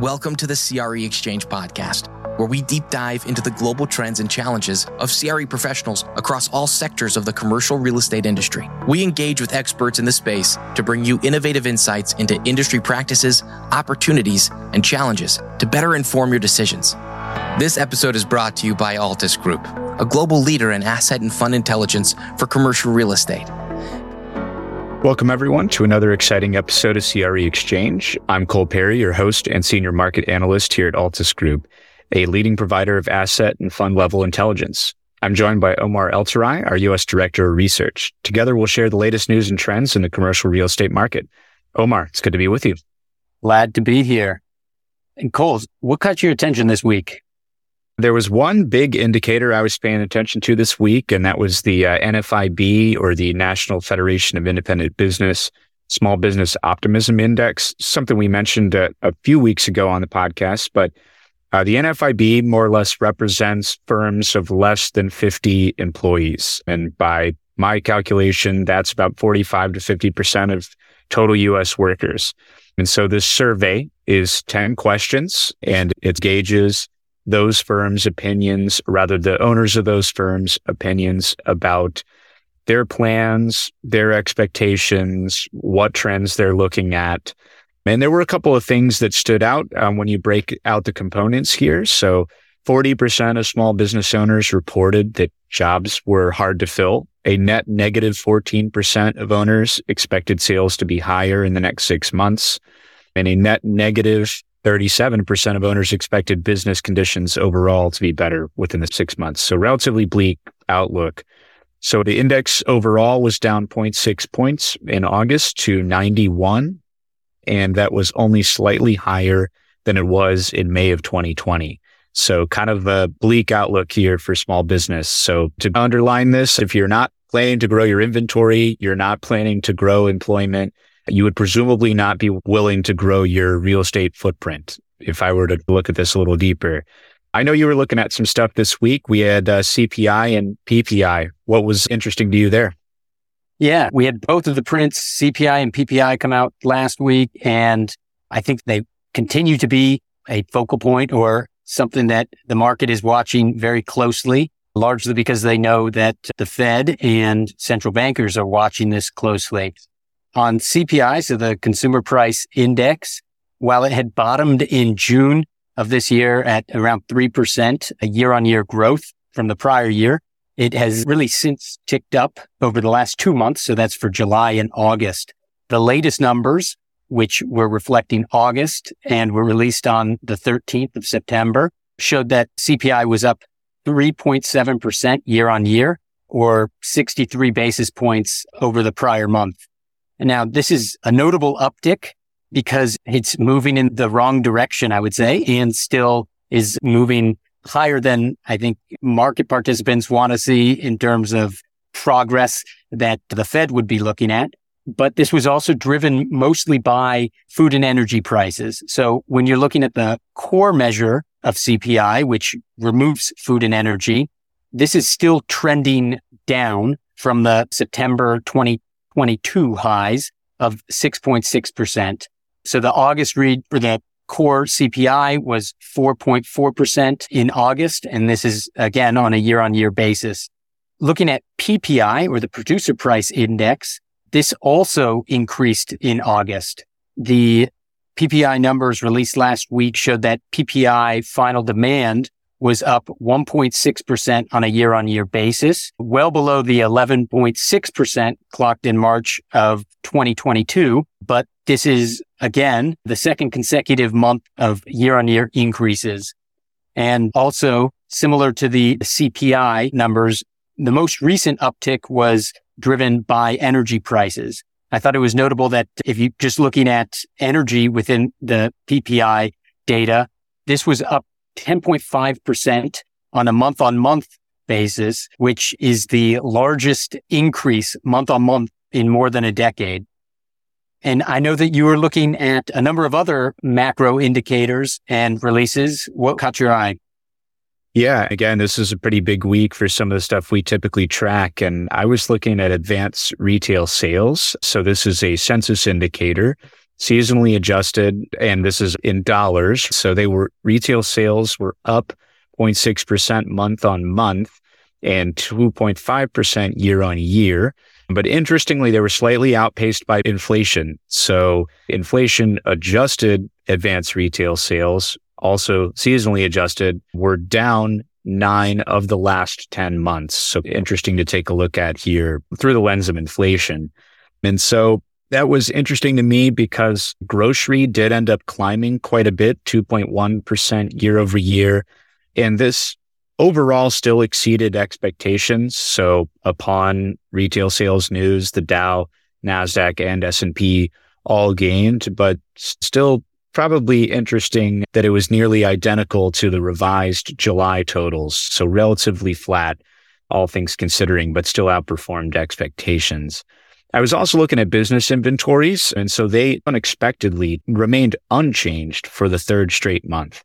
Welcome to the CRE Exchange podcast, where we deep dive into the global trends and challenges of CRE professionals across all sectors of the commercial real estate industry. We engage with experts in the space to bring you innovative insights into industry practices, opportunities, and challenges to better inform your decisions. This episode is brought to you by Altus Group, a global leader in asset and fund intelligence for commercial real estate. Welcome, everyone, to another exciting episode of CRE Exchange. I'm Cole Perry, your host and senior market analyst here at Altus Group, a leading provider of asset and fund level intelligence. I'm joined by Omar Eltorai, our U.S. Director of Research. Together, we'll share the latest news and trends in the commercial real estate market. Omar, it's good to be with you. Glad to be here. And Cole, what caught your attention this week? There was one big indicator I was paying attention to this week, and that was the uh, NFIB or the National Federation of Independent Business Small Business Optimism Index, something we mentioned a, a few weeks ago on the podcast. But uh, the NFIB more or less represents firms of less than 50 employees. And by my calculation, that's about 45 to 50% of total US workers. And so this survey is 10 questions and it gauges those firms' opinions, rather the owners of those firms' opinions about their plans, their expectations, what trends they're looking at. And there were a couple of things that stood out um, when you break out the components here. So 40% of small business owners reported that jobs were hard to fill. A net negative 14% of owners expected sales to be higher in the next six months and a net negative 37% of owners expected business conditions overall to be better within the six months. So relatively bleak outlook. So the index overall was down 0.6 points in August to 91. And that was only slightly higher than it was in May of 2020. So kind of a bleak outlook here for small business. So to underline this, if you're not planning to grow your inventory, you're not planning to grow employment, you would presumably not be willing to grow your real estate footprint. If I were to look at this a little deeper, I know you were looking at some stuff this week. We had uh, CPI and PPI. What was interesting to you there? Yeah, we had both of the prints, CPI and PPI, come out last week. And I think they continue to be a focal point or something that the market is watching very closely, largely because they know that the Fed and central bankers are watching this closely on CPI, so the consumer price index, while it had bottomed in June of this year at around 3%, a year on year growth from the prior year, it has really since ticked up over the last two months. So that's for July and August. The latest numbers, which were reflecting August and were released on the 13th of September, showed that CPI was up 3.7% year on year or 63 basis points over the prior month. And now this is a notable uptick because it's moving in the wrong direction, I would say, and still is moving higher than I think market participants want to see in terms of progress that the Fed would be looking at. But this was also driven mostly by food and energy prices. So when you're looking at the core measure of CPI, which removes food and energy, this is still trending down from the September 20 22 highs of 6.6%. So the August read for the core CPI was 4.4% in August. And this is again on a year on year basis. Looking at PPI or the producer price index, this also increased in August. The PPI numbers released last week showed that PPI final demand was up 1.6% on a year on year basis, well below the 11.6% clocked in March of 2022. But this is again the second consecutive month of year on year increases. And also similar to the CPI numbers, the most recent uptick was driven by energy prices. I thought it was notable that if you just looking at energy within the PPI data, this was up 10.5% on a month on month basis, which is the largest increase month on month in more than a decade. And I know that you were looking at a number of other macro indicators and releases. What caught your eye? Yeah, again, this is a pretty big week for some of the stuff we typically track. And I was looking at advanced retail sales. So this is a census indicator seasonally adjusted, and this is in dollars. So they were retail sales were up 0.6% month on month and 2.5% year on year. But interestingly, they were slightly outpaced by inflation. So inflation adjusted advanced retail sales, also seasonally adjusted, were down nine of the last 10 months. So interesting to take a look at here through the lens of inflation. And so that was interesting to me because grocery did end up climbing quite a bit, 2.1% year over year. And this overall still exceeded expectations. So upon retail sales news, the Dow, Nasdaq and S&P all gained, but still probably interesting that it was nearly identical to the revised July totals. So relatively flat, all things considering, but still outperformed expectations. I was also looking at business inventories, and so they unexpectedly remained unchanged for the third straight month.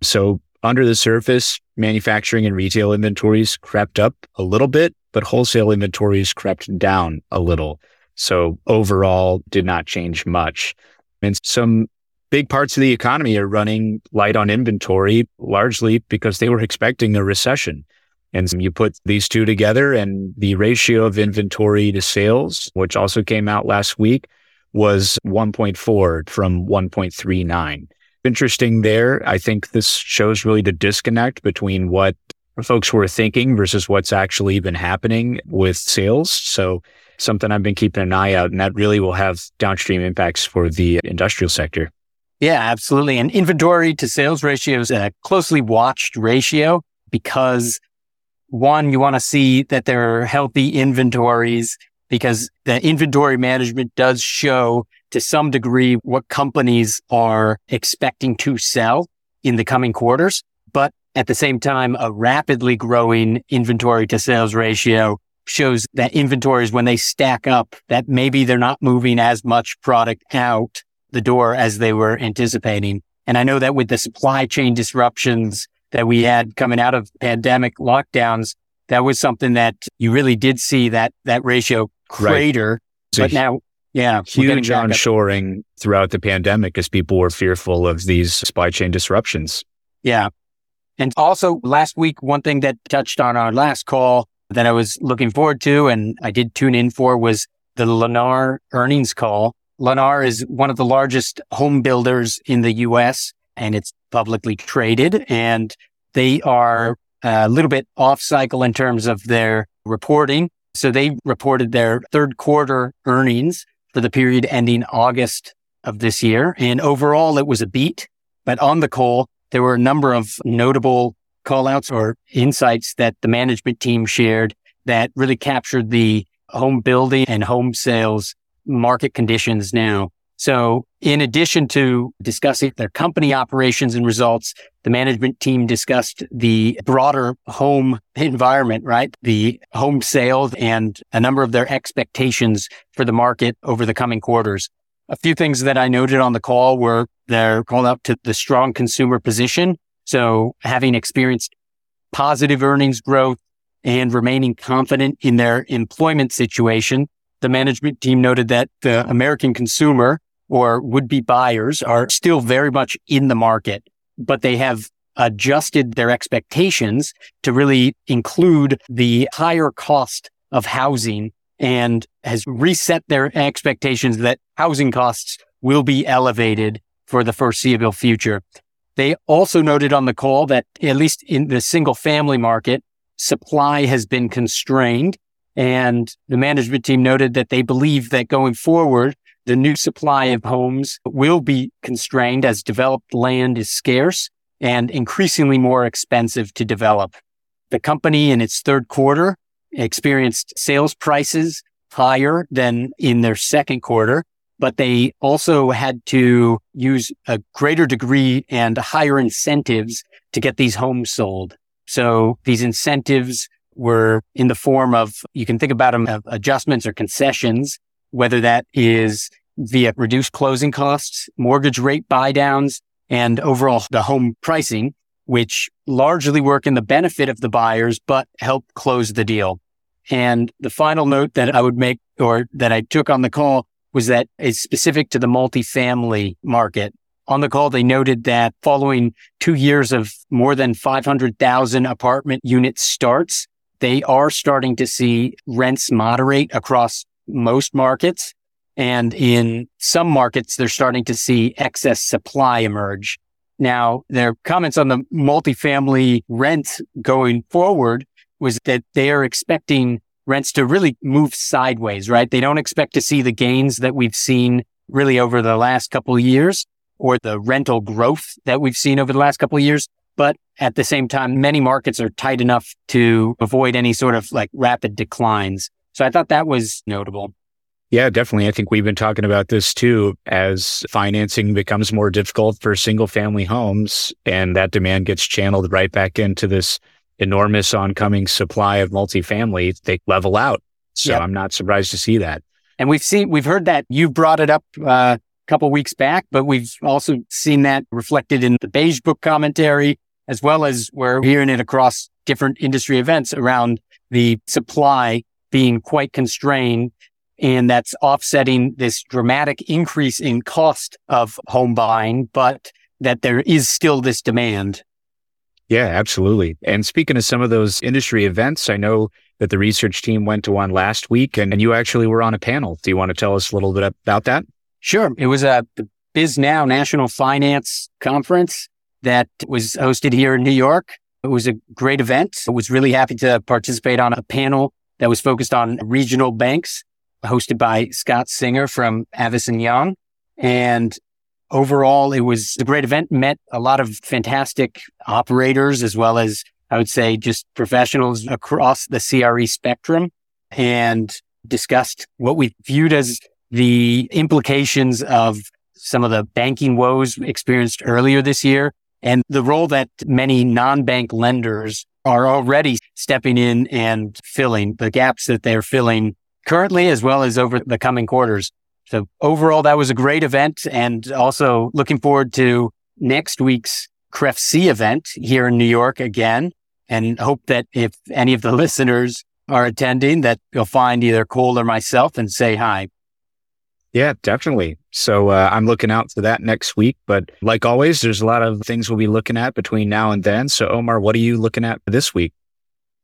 So under the surface, manufacturing and retail inventories crept up a little bit, but wholesale inventories crept down a little. So overall did not change much. And some big parts of the economy are running light on inventory, largely because they were expecting a recession. And you put these two together and the ratio of inventory to sales, which also came out last week, was 1.4 from 1.39. Interesting there. I think this shows really the disconnect between what folks were thinking versus what's actually been happening with sales. So something I've been keeping an eye out and that really will have downstream impacts for the industrial sector. Yeah, absolutely. And inventory to sales ratio is a closely watched ratio because one, you want to see that there are healthy inventories because the inventory management does show to some degree what companies are expecting to sell in the coming quarters. But at the same time, a rapidly growing inventory to sales ratio shows that inventories, when they stack up, that maybe they're not moving as much product out the door as they were anticipating. And I know that with the supply chain disruptions that we had coming out of pandemic lockdowns, that was something that you really did see that that ratio crater. Right. But now, yeah, huge onshoring throughout the pandemic as people were fearful of these supply chain disruptions. Yeah. And also last week, one thing that touched on our last call that I was looking forward to and I did tune in for was the Lennar earnings call. Lennar is one of the largest home builders in the US and it's publicly traded and they are uh, a little bit off cycle in terms of their reporting. So they reported their third quarter earnings for the period ending August of this year. And overall, it was a beat. But on the call, there were a number of notable callouts or insights that the management team shared that really captured the home building and home sales market conditions now. So in addition to discussing their company operations and results, the management team discussed the broader home environment, right? The home sales and a number of their expectations for the market over the coming quarters. A few things that I noted on the call were they're call out to the strong consumer position. So having experienced positive earnings growth and remaining confident in their employment situation, the management team noted that the American consumer or would be buyers are still very much in the market, but they have adjusted their expectations to really include the higher cost of housing and has reset their expectations that housing costs will be elevated for the foreseeable future. They also noted on the call that at least in the single family market, supply has been constrained. And the management team noted that they believe that going forward, the new supply of homes will be constrained as developed land is scarce and increasingly more expensive to develop. The company in its third quarter experienced sales prices higher than in their second quarter, but they also had to use a greater degree and higher incentives to get these homes sold. So these incentives were in the form of, you can think about them as adjustments or concessions whether that is via reduced closing costs, mortgage rate buy downs, and overall the home pricing, which largely work in the benefit of the buyers, but help close the deal. And the final note that I would make or that I took on the call was that it's specific to the multifamily market. On the call, they noted that following two years of more than 500,000 apartment unit starts, they are starting to see rents moderate across most markets. And in some markets, they're starting to see excess supply emerge. Now, their comments on the multifamily rent going forward was that they are expecting rents to really move sideways, right? They don't expect to see the gains that we've seen really over the last couple of years or the rental growth that we've seen over the last couple of years. But at the same time, many markets are tight enough to avoid any sort of like rapid declines. So I thought that was notable. Yeah, definitely. I think we've been talking about this too as financing becomes more difficult for single family homes and that demand gets channeled right back into this enormous oncoming supply of multifamily. They level out. So yep. I'm not surprised to see that. And we've seen, we've heard that you brought it up uh, a couple weeks back, but we've also seen that reflected in the beige book commentary, as well as we're hearing it across different industry events around the supply being quite constrained and that's offsetting this dramatic increase in cost of home buying, but that there is still this demand. Yeah, absolutely. And speaking of some of those industry events, I know that the research team went to one last week and, and you actually were on a panel. Do you want to tell us a little bit about that? Sure. It was a Bisnow National Finance Conference that was hosted here in New York. It was a great event. I was really happy to participate on a panel that was focused on regional banks hosted by Scott Singer from Avison Young. And overall, it was a great event, met a lot of fantastic operators as well as I would say just professionals across the CRE spectrum and discussed what we viewed as the implications of some of the banking woes experienced earlier this year and the role that many non-bank lenders are already stepping in and filling the gaps that they're filling currently as well as over the coming quarters. So overall, that was a great event and also looking forward to next week's CREFC event here in New York again and hope that if any of the listeners are attending that you'll find either Cole or myself and say hi. Yeah, definitely. So uh, I'm looking out for that next week. But like always, there's a lot of things we'll be looking at between now and then. So Omar, what are you looking at this week?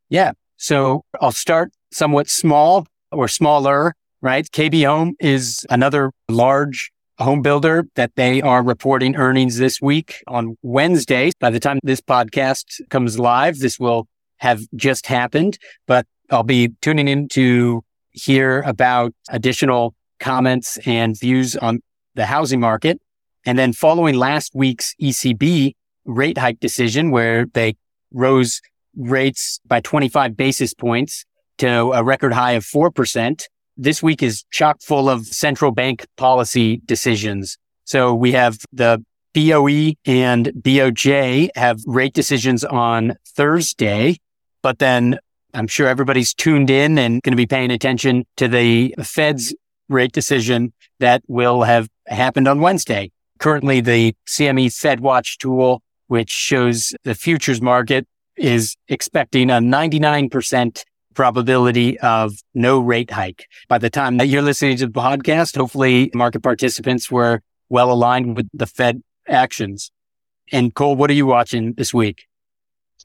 Yeah. So I'll start somewhat small or smaller, right? KB Home is another large home builder that they are reporting earnings this week on Wednesday. By the time this podcast comes live, this will have just happened, but I'll be tuning in to hear about additional comments and views on the housing market. And then following last week's ECB rate hike decision where they rose rates by 25 basis points to a record high of 4%. This week is chock full of central bank policy decisions. So we have the BOE and BOJ have rate decisions on Thursday, but then I'm sure everybody's tuned in and going to be paying attention to the Fed's rate decision that will have happened on Wednesday. Currently, the CME Fed Watch tool, which shows the futures market is expecting a 99% probability of no rate hike. By the time that you're listening to the podcast, hopefully market participants were well aligned with the Fed actions. And Cole, what are you watching this week?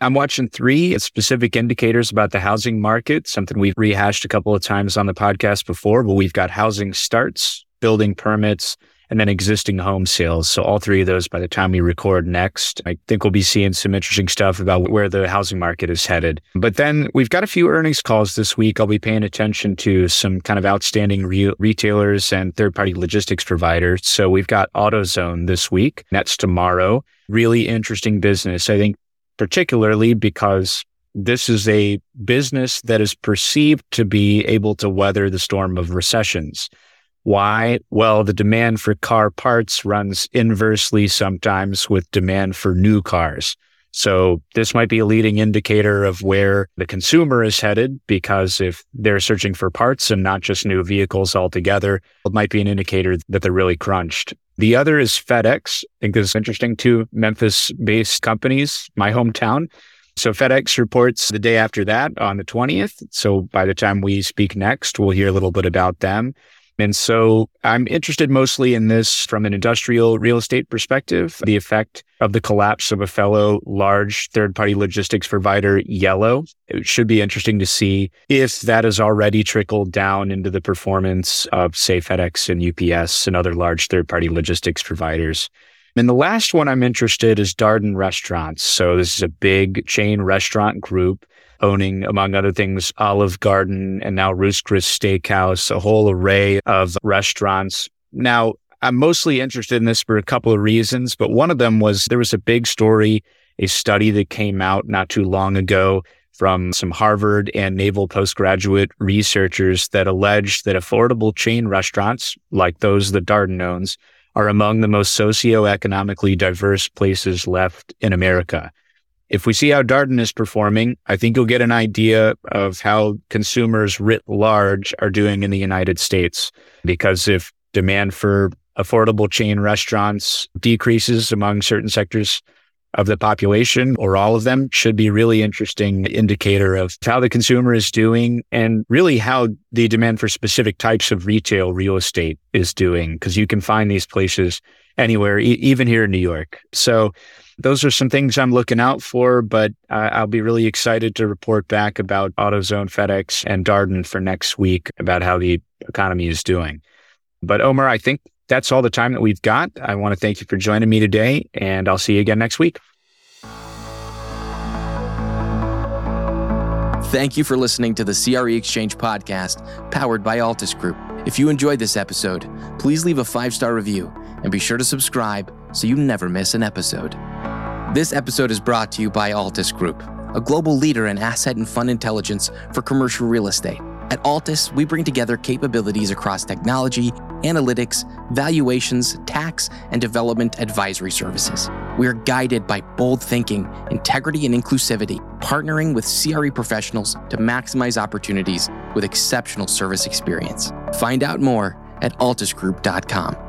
I'm watching three specific indicators about the housing market, something we've rehashed a couple of times on the podcast before, but we've got housing starts, building permits, and then existing home sales. So all three of those by the time we record next, I think we'll be seeing some interesting stuff about where the housing market is headed. But then we've got a few earnings calls this week. I'll be paying attention to some kind of outstanding re- retailers and third party logistics providers. So we've got AutoZone this week. That's tomorrow. Really interesting business. I think particularly because this is a business that is perceived to be able to weather the storm of recessions. Why? Well, the demand for car parts runs inversely sometimes with demand for new cars. So this might be a leading indicator of where the consumer is headed because if they're searching for parts and not just new vehicles altogether, it might be an indicator that they're really crunched. The other is FedEx. I think this is interesting. Two Memphis based companies, my hometown. So FedEx reports the day after that on the 20th. So by the time we speak next, we'll hear a little bit about them. And so I'm interested mostly in this from an industrial real estate perspective, the effect of the collapse of a fellow large third party logistics provider, Yellow. It should be interesting to see if that has already trickled down into the performance of, say, FedEx and UPS and other large third party logistics providers. And the last one I'm interested is Darden Restaurants. So this is a big chain restaurant group owning, among other things, Olive Garden and now Ruth's Chris Steakhouse, a whole array of restaurants. Now, I'm mostly interested in this for a couple of reasons, but one of them was there was a big story, a study that came out not too long ago from some Harvard and Naval postgraduate researchers that alleged that affordable chain restaurants, like those that Darden owns, are among the most socioeconomically diverse places left in America. If we see how Darden is performing, I think you'll get an idea of how consumers writ large are doing in the United States. Because if demand for affordable chain restaurants decreases among certain sectors of the population or all of them should be really interesting indicator of how the consumer is doing and really how the demand for specific types of retail real estate is doing because you can find these places anywhere e- even here in New York. So those are some things I'm looking out for, but uh, I'll be really excited to report back about AutoZone, FedEx, and Darden for next week about how the economy is doing. But Omar, I think that's all the time that we've got. I want to thank you for joining me today, and I'll see you again next week. Thank you for listening to the CRE Exchange podcast powered by Altus Group. If you enjoyed this episode, please leave a five star review and be sure to subscribe so you never miss an episode. This episode is brought to you by Altus Group, a global leader in asset and fund intelligence for commercial real estate. At Altus, we bring together capabilities across technology, analytics, valuations, tax, and development advisory services. We are guided by bold thinking, integrity, and inclusivity, partnering with CRE professionals to maximize opportunities with exceptional service experience. Find out more at altusgroup.com.